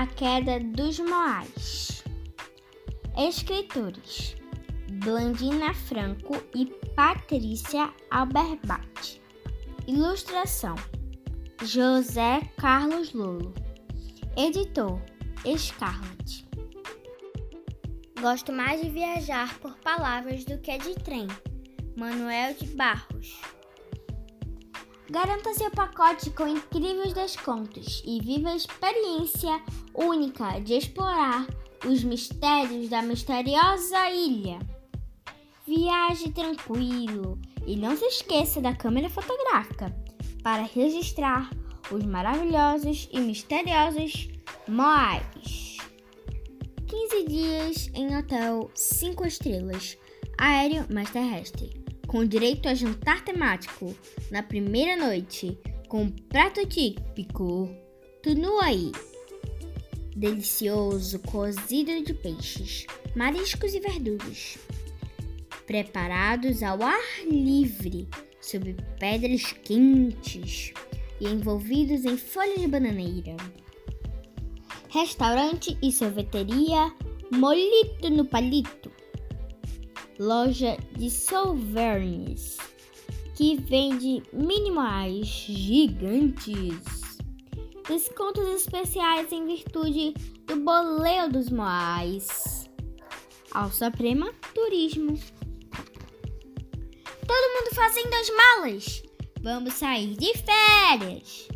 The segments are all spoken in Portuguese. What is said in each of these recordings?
A queda dos Moais. Escritores: Blandina Franco e Patrícia Alberbach. Ilustração: José Carlos Lolo. Editor: Scarlett. Gosto mais de viajar por palavras do que de trem. Manuel de Barros. Garanta seu pacote com incríveis descontos e viva a experiência única de explorar os mistérios da misteriosa ilha. Viaje tranquilo e não se esqueça da câmera fotográfica para registrar os maravilhosos e misteriosos Moais. 15 dias em hotel 5 estrelas, aéreo mais terrestre com direito a jantar temático na primeira noite, com prato típico. Tunuai, delicioso cozido de peixes, mariscos e verduras, preparados ao ar livre, sob pedras quentes e envolvidos em folha de bananeira. Restaurante e sorveteria Molito no Palito loja de souvenirs que vende minimais gigantes. Descontos especiais em virtude do boleio dos Moais. Ao Suprema Turismo. Todo mundo fazendo as malas. Vamos sair de férias.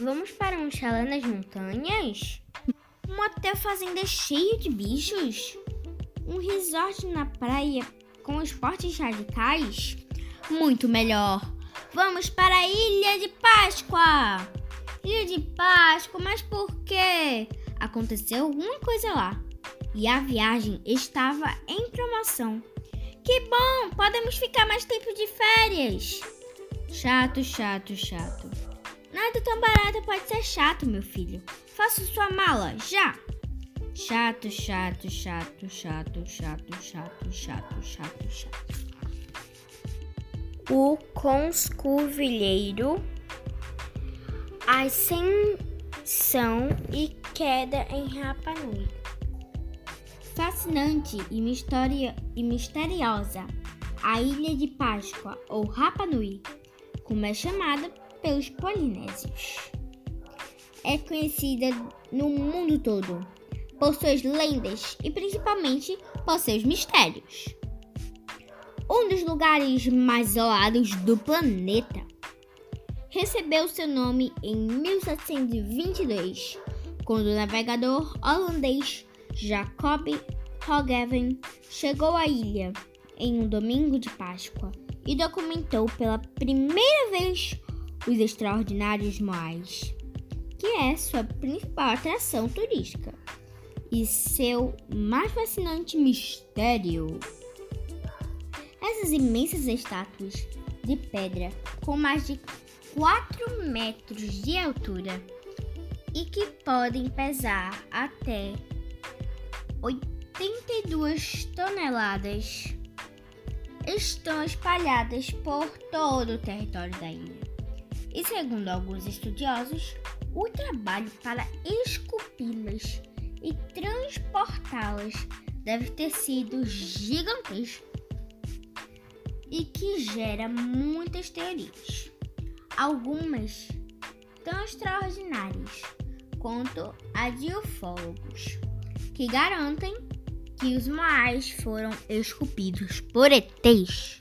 Vamos para um chalé nas montanhas? Um hotel fazenda cheio de bichos? Um resort na praia com esportes radicais? Muito melhor. Vamos para a Ilha de Páscoa! Ilha de Páscoa, mas por quê? Aconteceu alguma coisa lá e a viagem estava em promoção. Que bom! Podemos ficar mais tempo de férias! Chato, chato, chato. Nada tão barato pode ser chato, meu filho. Faça sua mala, já! Chato, chato, chato, chato, chato, chato, chato, chato, chato. O conscurvilheiro, ascensão e queda em Rapa Nui. Fascinante e, misterio, e misteriosa, a Ilha de Páscoa, ou Rapa Nui, como é chamada pelos polinésios. É conhecida no mundo todo por suas lendas e principalmente por seus mistérios. Um dos lugares mais isolados do planeta. Recebeu seu nome em 1722, quando o navegador holandês Jacob Roggeveen chegou à ilha em um domingo de Páscoa e documentou pela primeira vez os extraordinários moais, que é sua principal atração turística e seu mais fascinante mistério. Essas imensas estátuas de pedra com mais de 4 metros de altura e que podem pesar até 82 toneladas estão espalhadas por todo o território da ilha. E segundo alguns estudiosos, o trabalho para esculpi-las e transportá-las deve ter sido gigantesco e que gera muitas teorias. Algumas tão extraordinárias quanto a de ufólogos, que garantem que os Moais foram esculpidos por ETs.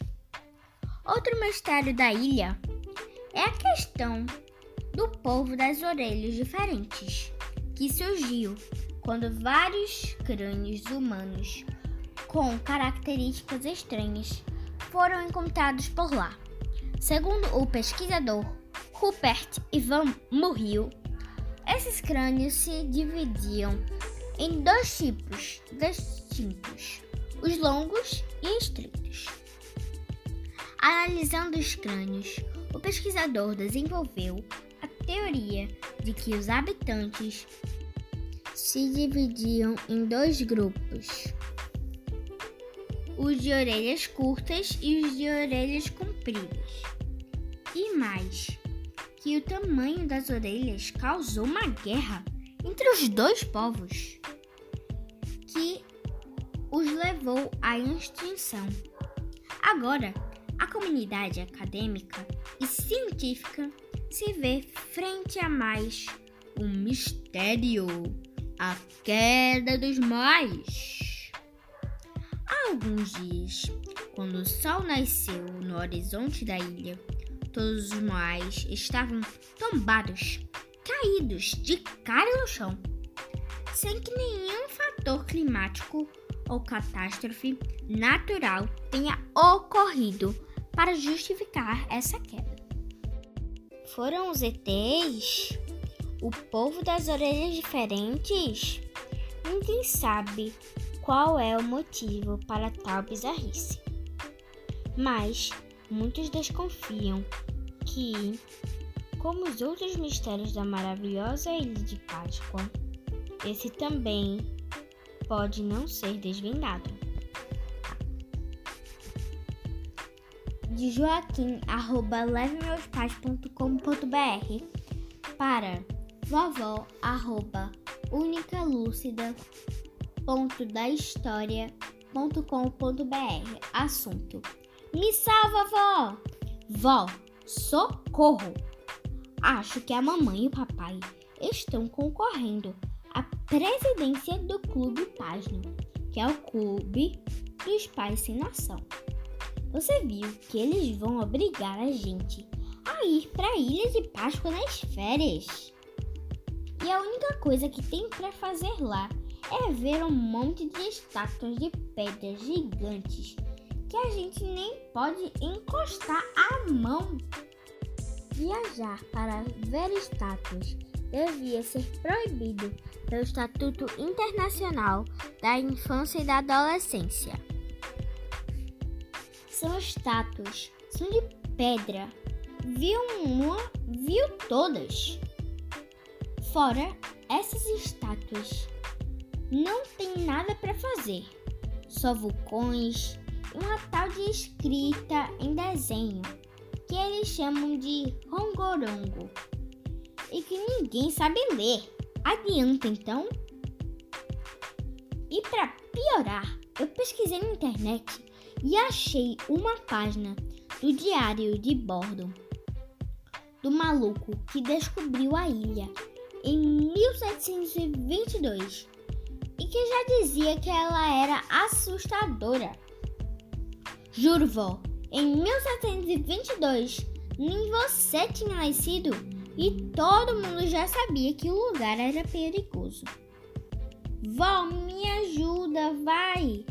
Outro mistério da ilha é a questão do povo das orelhas diferentes, que surgiu quando vários crânios humanos com características estranhas foram encontrados por lá. Segundo o pesquisador Rupert Ivan Murrill, esses crânios se dividiam em dois tipos distintos: os longos e estreitos. Analisando os crânios, o pesquisador desenvolveu a teoria de que os habitantes se dividiam em dois grupos: os de orelhas curtas e os de orelhas compridas. E mais, que o tamanho das orelhas causou uma guerra entre os dois povos, que os levou à extinção. Agora, a comunidade acadêmica e científica se vê frente a mais um mistério: a queda dos mais. Há alguns dias, quando o sol nasceu no horizonte da ilha, todos os mais estavam tombados, caídos de cara no chão, sem que nenhum fator climático ou catástrofe natural tenha ocorrido para justificar essa queda. Foram os ETs? O povo das orelhas diferentes? Ninguém sabe qual é o motivo para tal bizarrice. Mas muitos desconfiam que, como os outros mistérios da maravilhosa Ilha de Páscoa, esse também pode não ser desvendado. De Joaquim, arroba levemeospais.com.br para vovó, arroba unicalucida.dahistoria.com.br Assunto Me salva, vó! Vó, socorro! Acho que a mamãe e o papai estão concorrendo à presidência do Clube Pasno, que é o clube dos pais sem noção. Você viu que eles vão obrigar a gente a ir para a Ilha de Páscoa nas férias. E a única coisa que tem para fazer lá é ver um monte de estátuas de pedras gigantes que a gente nem pode encostar a mão. Viajar para ver estátuas devia ser proibido pelo Estatuto Internacional da Infância e da Adolescência. São estátuas, são de pedra. Viu uma, viu todas. Fora essas estátuas, não tem nada para fazer, só vulcões e uma tal de escrita em desenho que eles chamam de rongorongo e que ninguém sabe ler. Adianta então? E para piorar, eu pesquisei na internet e achei uma página do diário de bordo do maluco que descobriu a ilha em 1722 e que já dizia que ela era assustadora. Juro, vó, em 1722 nem você tinha nascido e todo mundo já sabia que o lugar era perigoso. Vó, me ajuda, vai!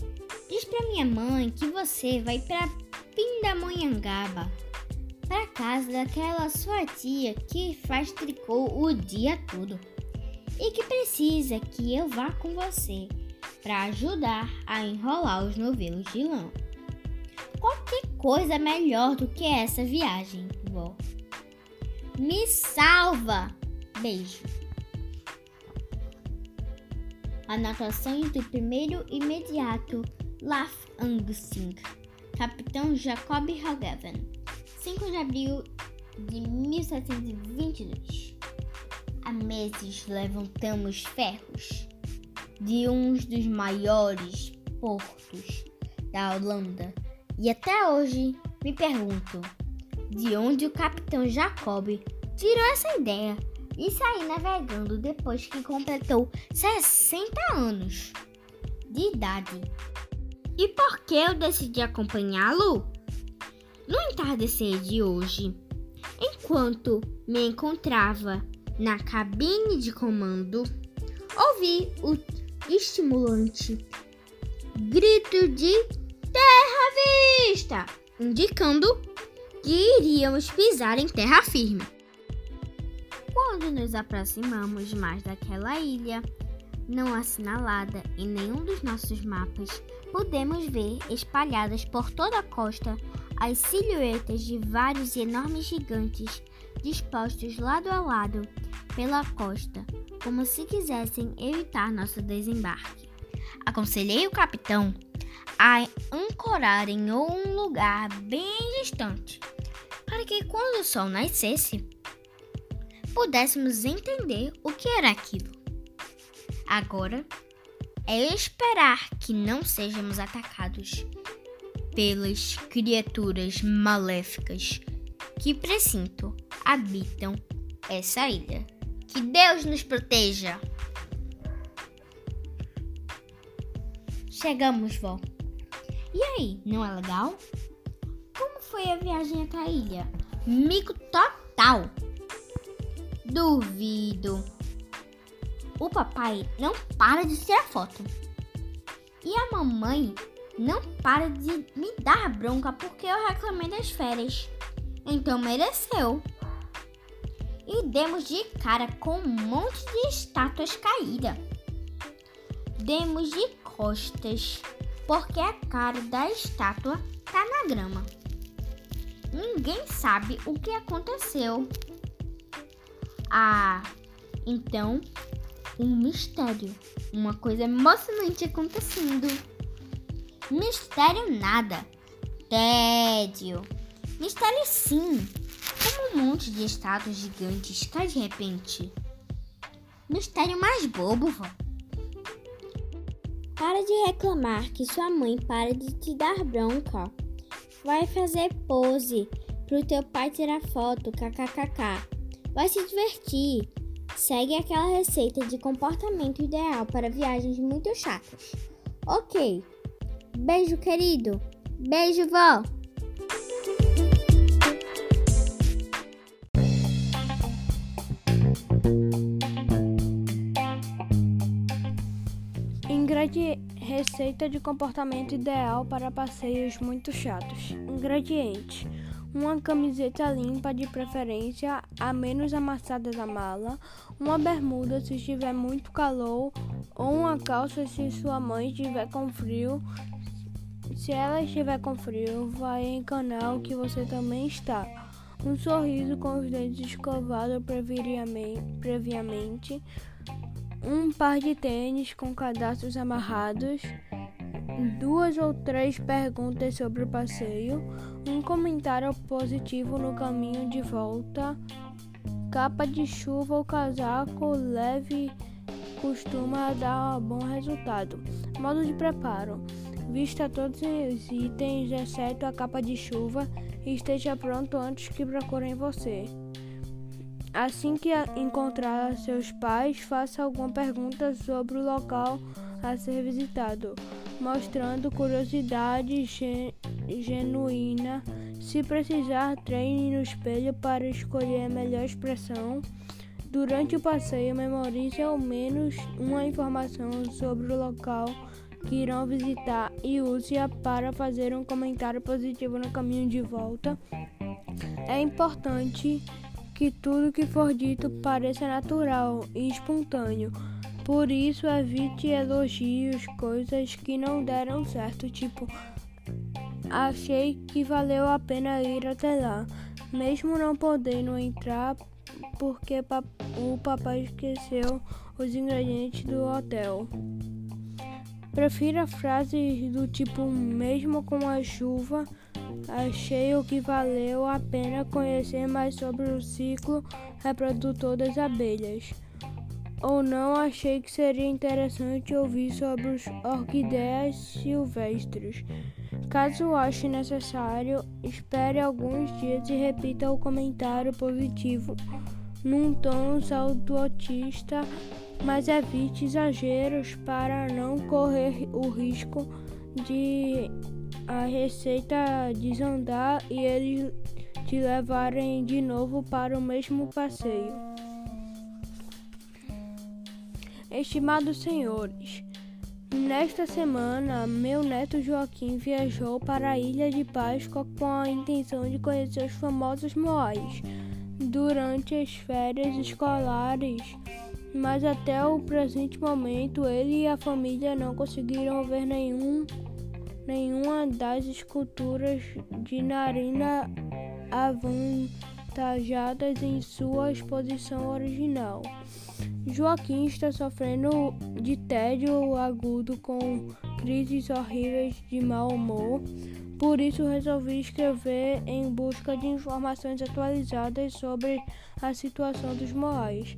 Diz pra minha mãe que você vai pra Pindamonhangaba para casa daquela sua tia que faz tricô o dia todo e que precisa que eu vá com você para ajudar a enrolar os novelos de lã. Qualquer coisa melhor do que essa viagem, vó. Me salva! Beijo. Anotações do primeiro imediato Laf Angusting, Capitão Jacob Hogaven. 5 de abril de 1722. Há meses levantamos ferros de um dos maiores portos da Holanda e até hoje me pergunto de onde o capitão Jacob tirou essa ideia de sair navegando depois que completou 60 anos de idade. E por que eu decidi acompanhá-lo? No entardecer de hoje, enquanto me encontrava na cabine de comando, ouvi o estimulante grito de terra vista, indicando que iríamos pisar em terra firme. Quando nos aproximamos mais daquela ilha, não assinalada em nenhum dos nossos mapas, podemos ver espalhadas por toda a costa as silhuetas de vários enormes gigantes dispostos lado a lado pela costa, como se quisessem evitar nosso desembarque. Aconselhei o capitão a ancorar em um lugar bem distante, para que quando o sol nascesse, pudéssemos entender o que era aquilo. Agora é esperar que não sejamos atacados pelas criaturas maléficas que presinto habitam essa ilha. Que Deus nos proteja! Chegamos, vó. E aí, não é legal? Como foi a viagem até a ilha? Mico total! Duvido. O papai não para de tirar foto. E a mamãe não para de me dar bronca porque eu reclamei das férias. Então mereceu. E demos de cara com um monte de estátuas caídas. Demos de costas porque a cara da estátua tá na grama. Ninguém sabe o que aconteceu. Ah, então um mistério, uma coisa emocionante acontecendo. Mistério nada. Tédio. Mistério sim. Como um monte de estátuas gigantes cai de repente. Mistério mais bobo, vó. Para de reclamar que sua mãe para de te dar bronca. Vai fazer pose pro teu pai tirar foto, kkkk. Vai se divertir. Segue aquela receita de comportamento ideal para viagens muito chatas. Ok. Beijo, querido. Beijo, vó. Ingrediente receita de comportamento ideal para passeios muito chatos. Ingredientes: uma camiseta limpa de preferência, a menos amassada da mala, uma bermuda se estiver muito calor ou uma calça se sua mãe estiver com frio. Se ela estiver com frio, vai encanar o que você também está. Um sorriso com os dentes escovados previamente, um par de tênis com cadastros amarrados, duas ou três perguntas sobre o passeio, um comentário positivo no caminho de volta, capa de chuva ou casaco leve costuma dar bom resultado. Modo de preparo: vista todos os itens exceto a capa de chuva e esteja pronto antes que procurem você. Assim que encontrar seus pais, faça alguma pergunta sobre o local a ser visitado mostrando curiosidade genuína. Se precisar, treine no espelho para escolher a melhor expressão. Durante o passeio, memorize ao menos uma informação sobre o local que irão visitar e use-a para fazer um comentário positivo no caminho de volta. É importante que tudo que for dito pareça natural e espontâneo por isso, evite elogios, coisas que não deram certo, tipo, achei que valeu a pena ir até lá, mesmo não podendo entrar porque o papai esqueceu os ingredientes do hotel. Prefira frases do tipo, mesmo com a chuva, achei o que valeu a pena conhecer mais sobre o ciclo reprodutor das abelhas ou não achei que seria interessante ouvir sobre os orquídeas silvestres. Caso ache necessário, espere alguns dias e repita o comentário positivo num tom saudotista, mas evite exageros para não correr o risco de a receita desandar e eles te levarem de novo para o mesmo passeio. Estimados senhores, nesta semana meu neto Joaquim viajou para a Ilha de Páscoa com a intenção de conhecer os famosos moais durante as férias escolares, mas até o presente momento ele e a família não conseguiram ver nenhum, nenhuma das esculturas de narina avantajadas em sua exposição original. Joaquim está sofrendo de tédio agudo com crises horríveis de mau humor, Por isso resolvi escrever em busca de informações atualizadas sobre a situação dos Moais.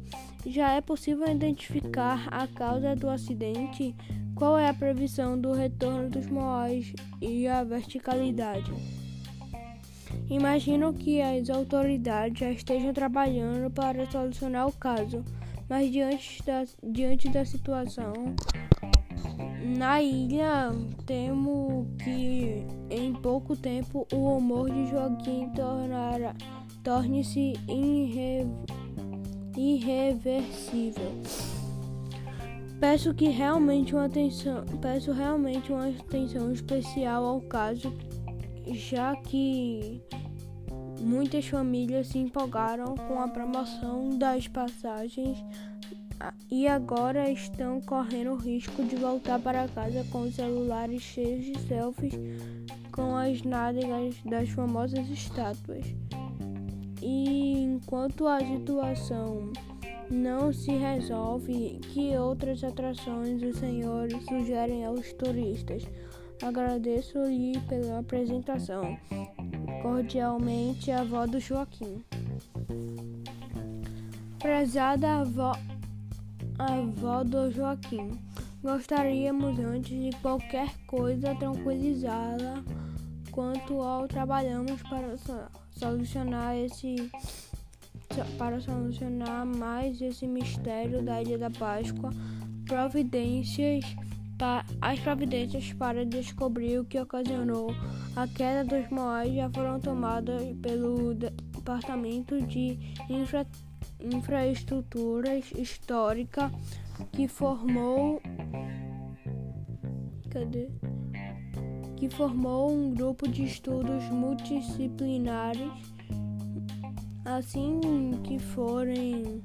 Já é possível identificar a causa do acidente? Qual é a previsão do retorno dos Moais e a verticalidade? Imagino que as autoridades já estejam trabalhando para solucionar o caso, mas diante da, diante da situação na ilha, temo que em pouco tempo o humor de Joaquim torne-se irre, irreversível. Peço que realmente uma atenção, peço realmente uma atenção especial ao caso, já que muitas famílias se empolgaram com a promoção das passagens e agora estão correndo o risco de voltar para casa com os celulares cheios de selfies com as nádegas das famosas estátuas. E enquanto a situação não se resolve, que outras atrações os senhores sugerem aos turistas? Agradeço-lhe pela apresentação. Cordialmente, a avó do Joaquim. Prezada avó avó do Joaquim. Gostaríamos, antes de qualquer coisa, tranquilizá-la quanto ao trabalhamos para solucionar esse para solucionar mais esse mistério da Ilha da Páscoa, providências as providências para descobrir o que ocasionou a queda dos Moais já foram tomadas pelo Departamento de Infraestrutura infraestruturas histórica que formou cadê? Que formou um grupo de estudos multidisciplinares assim que forem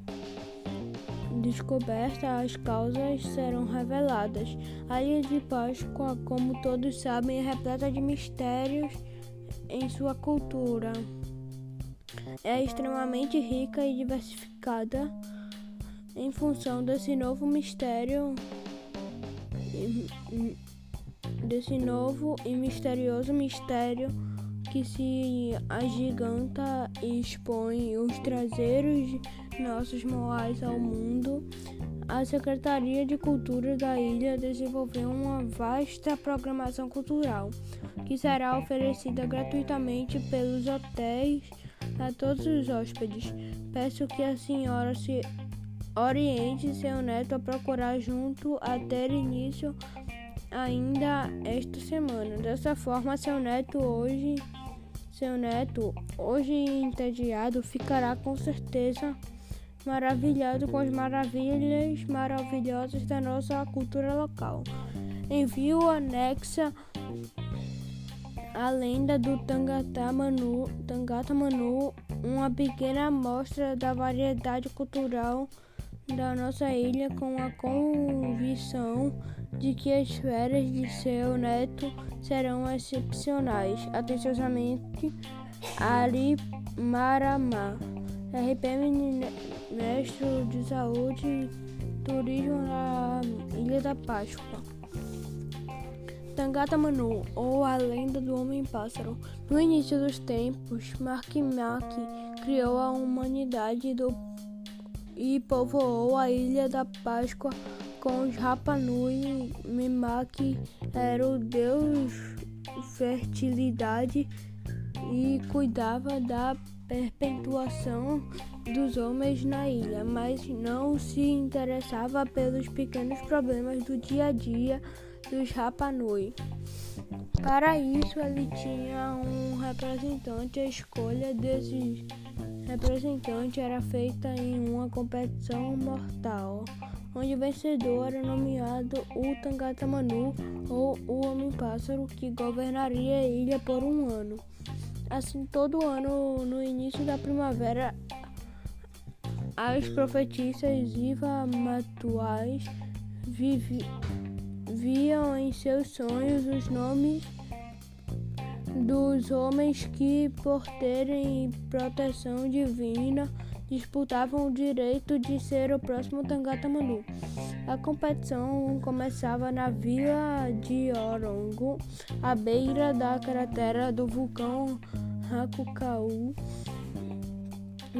descobertas as causas serão reveladas. A Ilha de Páscoa, como todos sabem, é repleta de mistérios em sua cultura é extremamente rica e diversificada em função desse novo mistério desse novo e misterioso mistério que se agiganta e expõe os traseiros de nossos moais ao mundo, a Secretaria de Cultura da ilha desenvolveu uma vasta programação cultural que será oferecida gratuitamente pelos hotéis a todos os hóspedes. Peço que a senhora se oriente seu neto a procurar junto a ter início ainda esta semana. Dessa forma, seu neto hoje, seu neto hoje entediado ficará com certeza maravilhado com as maravilhas maravilhosas da nossa cultura local. Envio anexa a lenda do Tangata Manu, Tangata Manu, uma pequena amostra da variedade cultural da nossa ilha com a convicção de que as férias de seu neto serão excepcionais. Atenciosamente, Ari Maramá, RPM Ministro de Saúde e Turismo na Ilha da Páscoa. Tangata Manu, ou a lenda do homem-pássaro. No início dos tempos, Makimaki criou a humanidade do... e povoou a ilha da Páscoa com os Rapanui. Mimaki era o deus fertilidade e cuidava da perpetuação dos homens na ilha, mas não se interessava pelos pequenos problemas do dia a dia dos Rapanui. Para isso, ele tinha um representante. A escolha desse representante era feita em uma competição mortal, onde o vencedor era nomeado o Tangata Manu, ou o Homem-Pássaro, que governaria a ilha por um ano. Assim, todo ano, no início da primavera, as profetisas Iva Matuais viviam viam em seus sonhos os nomes dos homens que, por terem proteção divina, disputavam o direito de ser o próximo Tangatamanu. A competição começava na vila de Orongo, à beira da cratera do vulcão Hakukaú,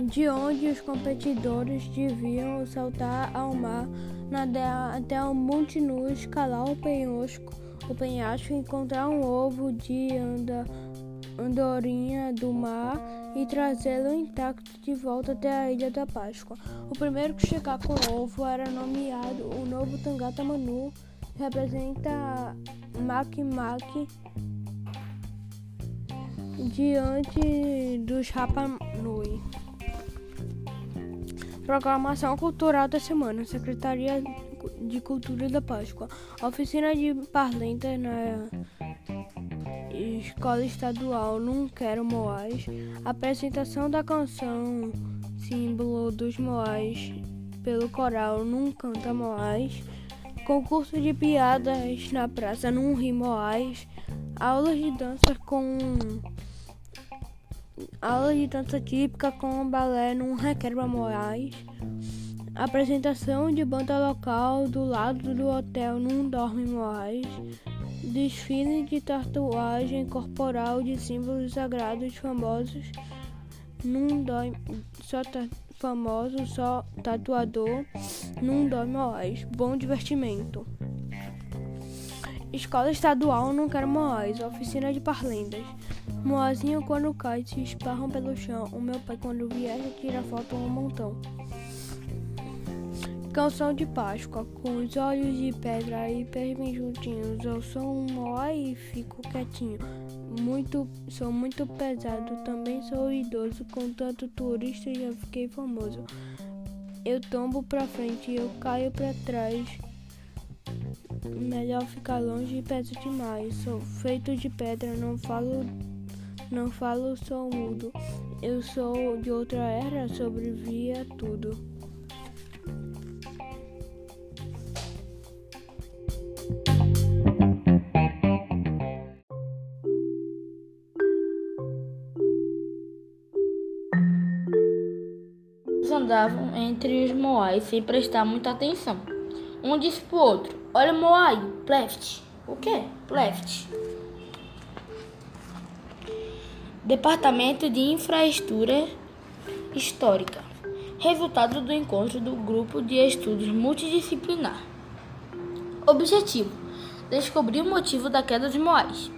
de onde os competidores deviam saltar ao mar, nadar até o Monte Nu, escalar o penhasco, o penhasco encontrar um ovo de anda, andorinha do mar e trazê-lo intacto de volta até a Ilha da Páscoa. O primeiro que chegar com o ovo era nomeado o novo Tangata Manu, que representa Maki diante dos Rapa Nui. Programação Cultural da Semana, Secretaria de Cultura da Páscoa, Oficina de Parlenta na Escola Estadual Não Quero Moais, apresentação da canção Símbolo dos Moais pelo coral Não Canta Moais, concurso de piadas na praça Não Ri Moais, aulas de dança com aula de dança típica com balé num requebra Moraes, apresentação de banda local do lado do hotel num dorme Moraes, desfile de tatuagem corporal de símbolos sagrados famosos num dorme só famoso só tatuador num dorme Moraes, bom divertimento. Escola Estadual Não Quero Moais, Oficina de Parlendas. Moazinho quando cai, se esparram pelo chão. O meu pai quando viaja tira foto um montão. Canção de Páscoa, com os olhos de pedra e pés bem juntinhos. Eu sou um moai e fico quietinho. Muito, sou muito pesado, também sou idoso. Com tanto turista já fiquei famoso. Eu tombo pra frente, eu caio pra trás. Melhor ficar longe e peso demais. Sou feito de pedra, não falo, não falo, sou mudo. Eu sou de outra era, sobrevivi a tudo. Entre os moais sem prestar muita atenção. Um disse pro outro: Olha, Moai, Pleft. O que? Pleft. Departamento de Infraestrutura Histórica. Resultado do encontro do grupo de estudos multidisciplinar. Objetivo: descobrir o motivo da queda dos Moais.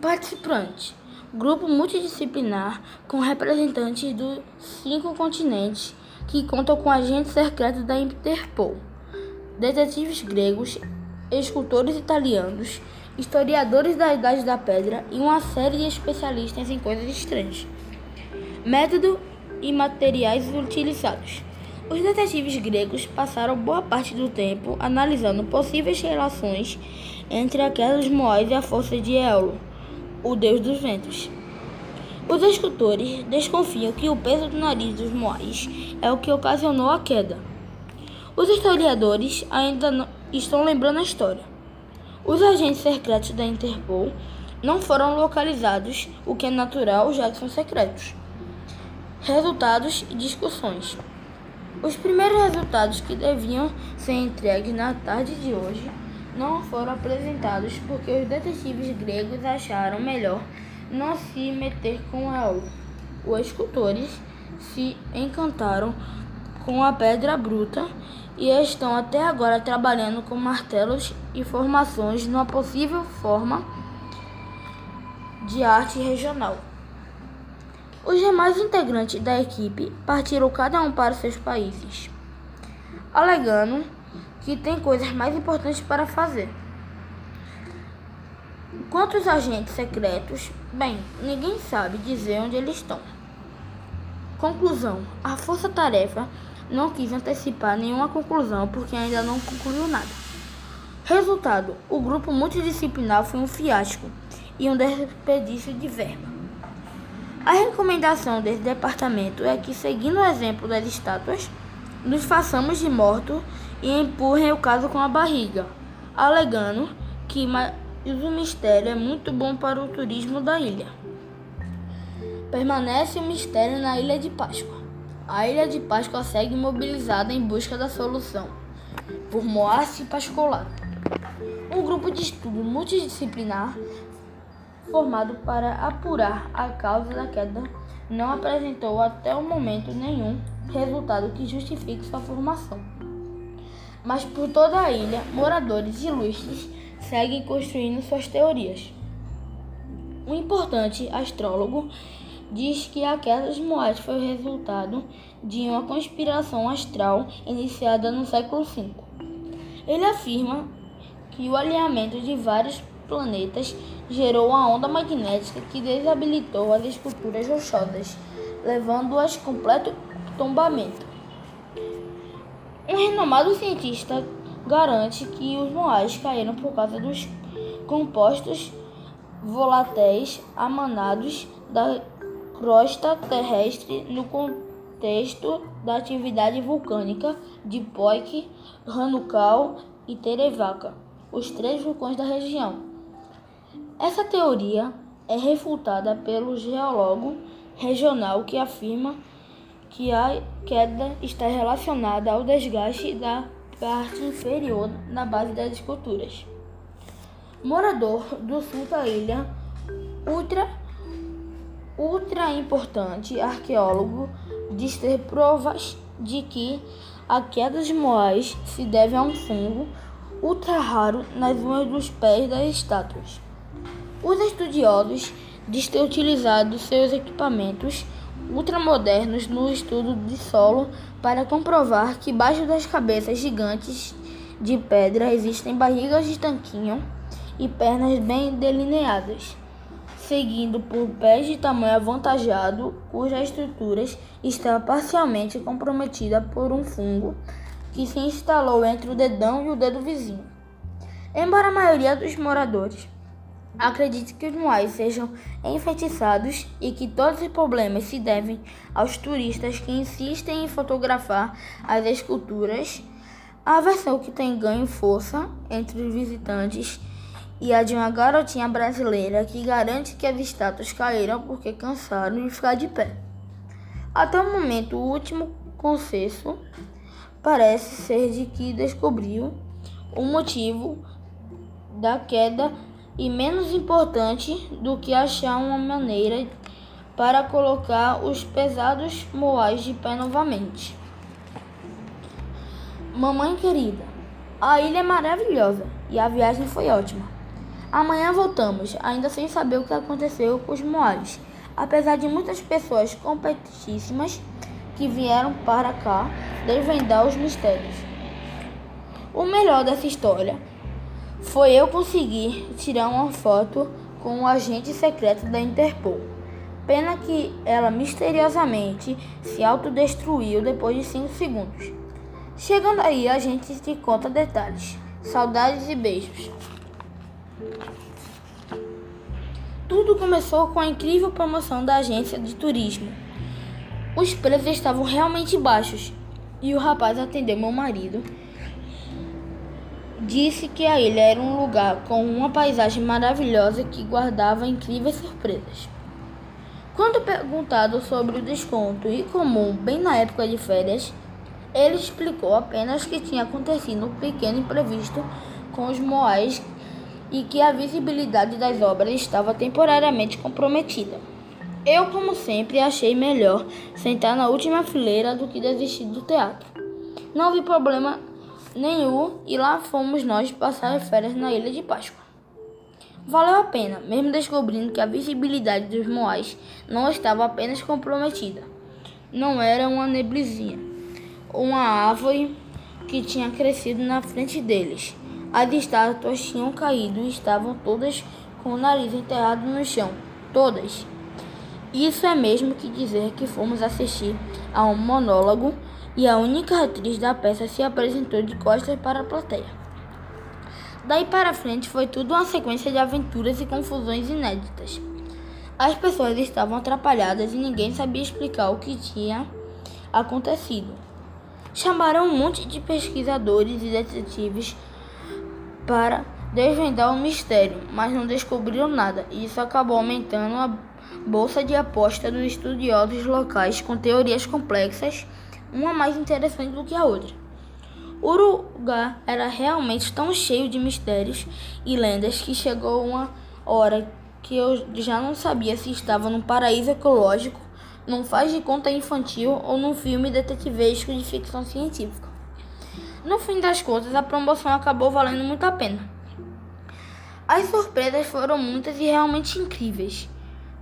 Participante: grupo multidisciplinar com representantes dos cinco continentes que contam com agentes secretos da Interpol detetives gregos, escultores italianos, historiadores da Idade da Pedra e uma série de especialistas em coisas estranhas. Método e materiais utilizados. Os detetives gregos passaram boa parte do tempo analisando possíveis relações entre aquelas moais e a força de Éolo, o deus dos ventos. Os escultores desconfiam que o peso do nariz dos moais é o que ocasionou a queda. Os historiadores ainda estão lembrando a história. Os agentes secretos da Interpol não foram localizados, o que é natural, já que são secretos. Resultados e discussões. Os primeiros resultados que deviam ser entregues na tarde de hoje não foram apresentados porque os detetives gregos acharam melhor não se meter com ela. Os escultores se encantaram com a pedra bruta e estão até agora trabalhando com martelos e formações numa possível forma de arte regional. Os demais integrantes da equipe partiram cada um para seus países, alegando que tem coisas mais importantes para fazer. Quanto aos agentes secretos, bem, ninguém sabe dizer onde eles estão. Conclusão: a força-tarefa não quis antecipar nenhuma conclusão porque ainda não concluiu nada. Resultado: o grupo multidisciplinar foi um fiasco e um desperdício de verba. A recomendação desse departamento é que, seguindo o exemplo das estátuas, nos façamos de morto e empurrem o caso com a barriga, alegando que o mistério é muito bom para o turismo da ilha. Permanece o mistério na Ilha de Páscoa. a Ilha de Páscoa segue mobilizada em busca da solução, por Moacir Pascolato. Um grupo de estudo multidisciplinar formado para apurar a causa da queda não apresentou até o momento nenhum resultado que justifique sua formação. Mas por toda a ilha, moradores ilustres seguem construindo suas teorias. Um importante astrólogo diz que a queda dos Moais foi o resultado de uma conspiração astral iniciada no século V. Ele afirma que o alinhamento de vários planetas gerou a onda magnética que desabilitou as esculturas rochosas, levando-as completo tombamento. Um renomado cientista garante que os moais caíram por causa dos compostos voláteis amanados da crosta terrestre no contexto da atividade vulcânica de Poik, Hanukal e Terevaca, os três vulcões da região. Essa teoria é refutada pelo geólogo regional que afirma que a queda está relacionada ao desgaste da parte inferior na base das esculturas. Morador do sul da ilha, ultra, ultra importante arqueólogo, diz ter provas de que a queda dos moais se deve a um fungo ultra raro nas unhas dos pés das estátuas. Os estudiosos dizem ter utilizado seus equipamentos ultramodernos no estudo de solo para comprovar que baixo das cabeças gigantes de pedra existem barrigas de tanquinho e pernas bem delineadas, seguindo por pés de tamanho avantajado, cuja estrutura está parcialmente comprometida por um fungo que se instalou entre o dedão e o dedo vizinho. Embora a maioria dos moradores Acredite que os moais sejam enfeitiçados e que todos os problemas se devem aos turistas que insistem em fotografar as esculturas. A versão que tem ganho força entre os visitantes e a de uma garotinha brasileira que garante que as estátuas caíram porque cansaram de ficar de pé. Até o momento, o último consenso parece ser de que descobriu o motivo da queda e menos importante do que achar uma maneira para colocar os pesados moais de pé novamente. Mamãe querida, a ilha é maravilhosa e a viagem foi ótima. Amanhã voltamos, ainda sem saber o que aconteceu com os moais, apesar de muitas pessoas competíssimas que vieram para cá desvendar os mistérios. O melhor dessa história foi eu conseguir tirar uma foto com um agente secreto da Interpol. Pena que ela misteriosamente se autodestruiu depois de 5 segundos. Chegando aí, a gente te conta detalhes. Saudades e beijos. Tudo começou com a incrível promoção da agência de turismo. Os preços estavam realmente baixos e o rapaz atendeu meu marido Disse que a ilha era um lugar com uma paisagem maravilhosa que guardava incríveis surpresas. Quando perguntado sobre o desconto e comum bem na época de férias, ele explicou apenas que tinha acontecido um pequeno imprevisto com os moais e que a visibilidade das obras estava temporariamente comprometida. Eu, como sempre, achei melhor sentar na última fileira do que desistir do teatro. Não vi problema nenhum e lá fomos nós passar as férias na Ilha de Páscoa. Valeu a pena, mesmo descobrindo que a visibilidade dos moais não estava apenas comprometida. Não era uma neblizinha, uma árvore que tinha crescido na frente deles. As estátuas tinham caído e estavam todas com o nariz enterrado no chão. Todas. Isso é mesmo que dizer que fomos assistir a um monólogo e a única atriz da peça se apresentou de costas para a plateia. Daí para frente foi tudo uma sequência de aventuras e confusões inéditas. As pessoas estavam atrapalhadas e ninguém sabia explicar o que tinha acontecido. Chamaram um monte de pesquisadores e detetives para desvendar o mistério, mas não descobriram nada, e isso acabou aumentando a bolsa de aposta dos estudiosos locais com teorias complexas, uma mais interessante do que a outra. Lugar era realmente tão cheio de mistérios e lendas que chegou uma hora que eu já não sabia se estava num paraíso ecológico, num faz de conta infantil ou num filme detetivesco de ficção científica. No fim das contas, a promoção acabou valendo muito a pena. As surpresas foram muitas e realmente incríveis.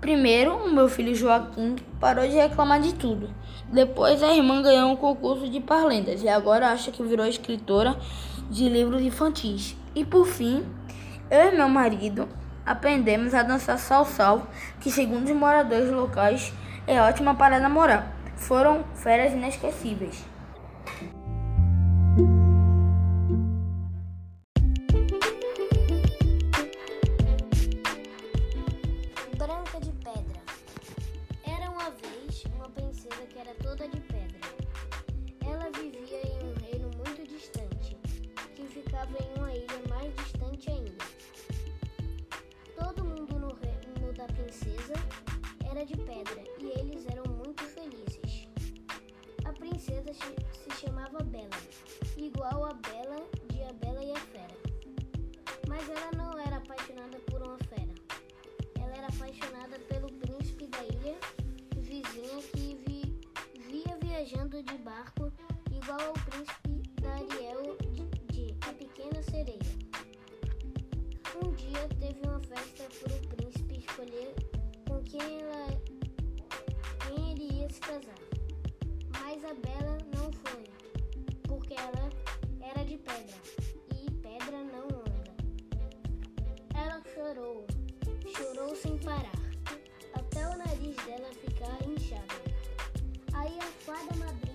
Primeiro, o meu filho Joaquim parou de reclamar de tudo. Depois, a irmã ganhou um concurso de parlendas e agora acha que virou escritora de livros infantis. E por fim, eu e meu marido aprendemos a dançar salsal, que segundo os moradores locais é ótima para namorar. Foram férias inesquecíveis. Dia teve uma festa para o príncipe escolher com quem ela quem iria se casar. Mas a Bela não foi, porque ela era de pedra e pedra não anda. Ela chorou, chorou sem parar, até o nariz dela ficar inchado. Aí a fada madrinha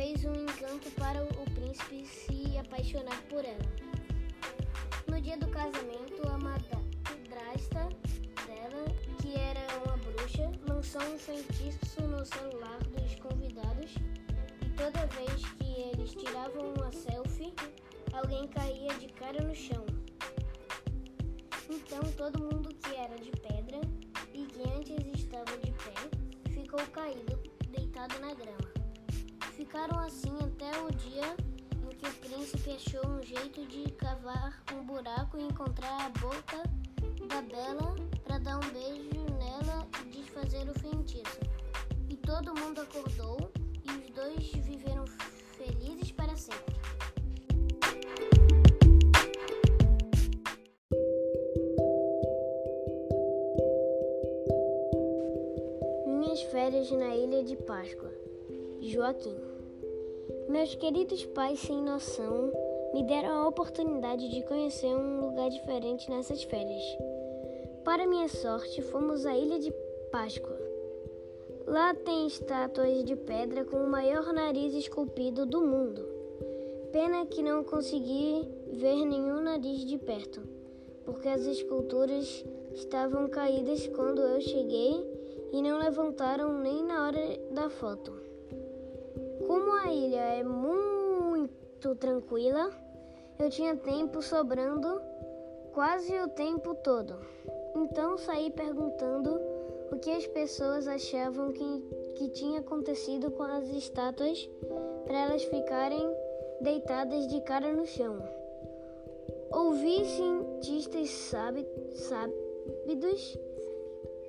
fez um encanto para o príncipe se apaixonar por ela. No dia do casamento, a madrasta dela, que era uma bruxa, lançou um feitiço no celular dos convidados e toda vez que eles tiravam uma selfie, alguém caía de cara no chão. Então todo mundo que era de pedra e que antes estava de pé ficou caído, deitado na grama. Ficaram assim até o dia que o príncipe achou um jeito de cavar um buraco e encontrar a boca da Bela para dar um beijo nela e desfazer o feitiço. E todo mundo acordou e os dois viveram felizes para sempre. Minhas férias na Ilha de Páscoa. Joaquim. Meus queridos pais sem noção me deram a oportunidade de conhecer um lugar diferente nessas férias. Para minha sorte, fomos à Ilha de Páscoa. Lá tem estátuas de pedra com o maior nariz esculpido do mundo. Pena que não consegui ver nenhum nariz de perto, porque as esculturas estavam caídas quando eu cheguei e não levantaram nem na hora da foto. Como a ilha é muito tranquila, eu tinha tempo sobrando quase o tempo todo. Então saí perguntando o que as pessoas achavam que, que tinha acontecido com as estátuas para elas ficarem deitadas de cara no chão. Ouvi cientistas sábidos,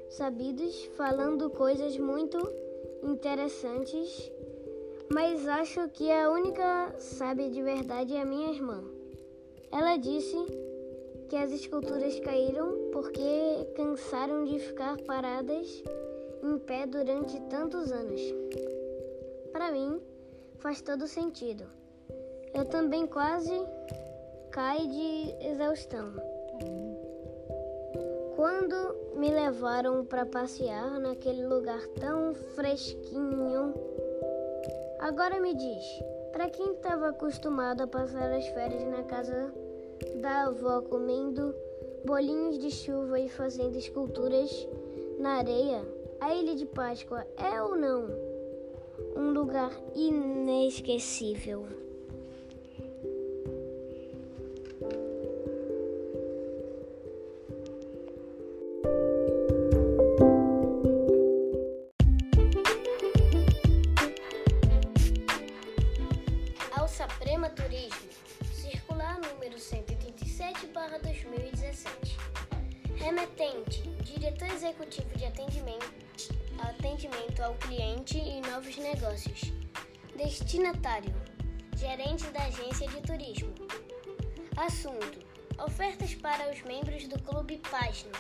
sabidos falando coisas muito interessantes mas acho que a única sábia de verdade é a minha irmã. Ela disse que as esculturas caíram porque cansaram de ficar paradas em pé durante tantos anos. Para mim, faz todo sentido. Eu também quase caí de exaustão. Quando me levaram para passear naquele lugar tão fresquinho, Agora me diz, para quem estava acostumado a passar as férias na casa da avó comendo bolinhos de chuva e fazendo esculturas na areia, a Ilha de Páscoa é ou não um lugar inesquecível? Tema turismo, circular número 187/2017. Remetente, diretor executivo de atendimento, atendimento ao cliente e novos negócios. Destinatário, gerente da agência de turismo. Assunto: ofertas para os membros do Clube Página.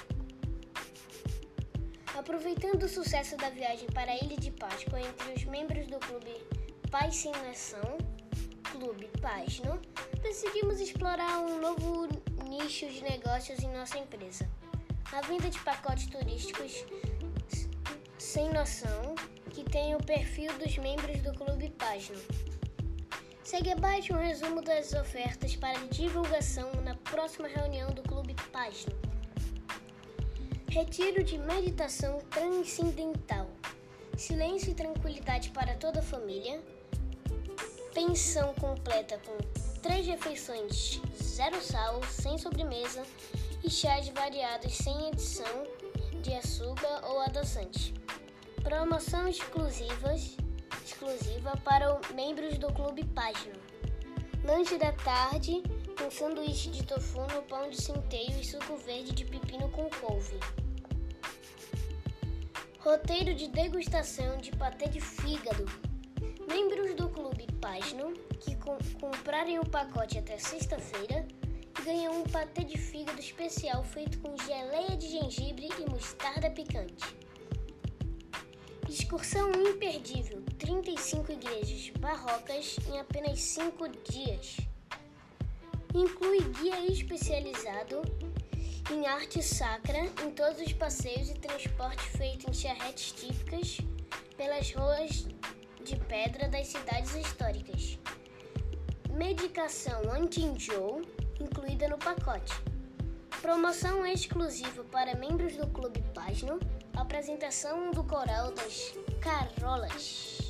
Aproveitando o sucesso da viagem para a Ilha de Páscoa entre os membros do Clube Paz Sem Nação, Clube Página, decidimos explorar um novo nicho de negócios em nossa empresa. A venda de pacotes turísticos sem noção que tem o perfil dos membros do Clube Página. Segue abaixo um resumo das ofertas para divulgação na próxima reunião do Clube Página. Retiro de meditação transcendental. Silêncio e tranquilidade para toda a família. Pensão completa com três refeições, zero sal, sem sobremesa e chás variados sem adição de açúcar ou adoçante. Promoção exclusivas, exclusiva para os membros do Clube Página. Lanche da tarde com sanduíche de tofu no pão de centeio e suco verde de pepino com couve. Roteiro de degustação de patê de fígado. Membros do Clube Página que com comprarem o pacote até sexta-feira ganham um patê de fígado especial feito com geleia de gengibre e mostarda picante. Excursão imperdível: 35 igrejas barrocas em apenas 5 dias. Inclui guia especializado em arte sacra em todos os passeios e transporte feito em charretes típicas pelas ruas de pedra das cidades históricas. Medicação anti-enjoo incluída no pacote. Promoção exclusiva para membros do Clube Página. Apresentação do Coral das Carolas.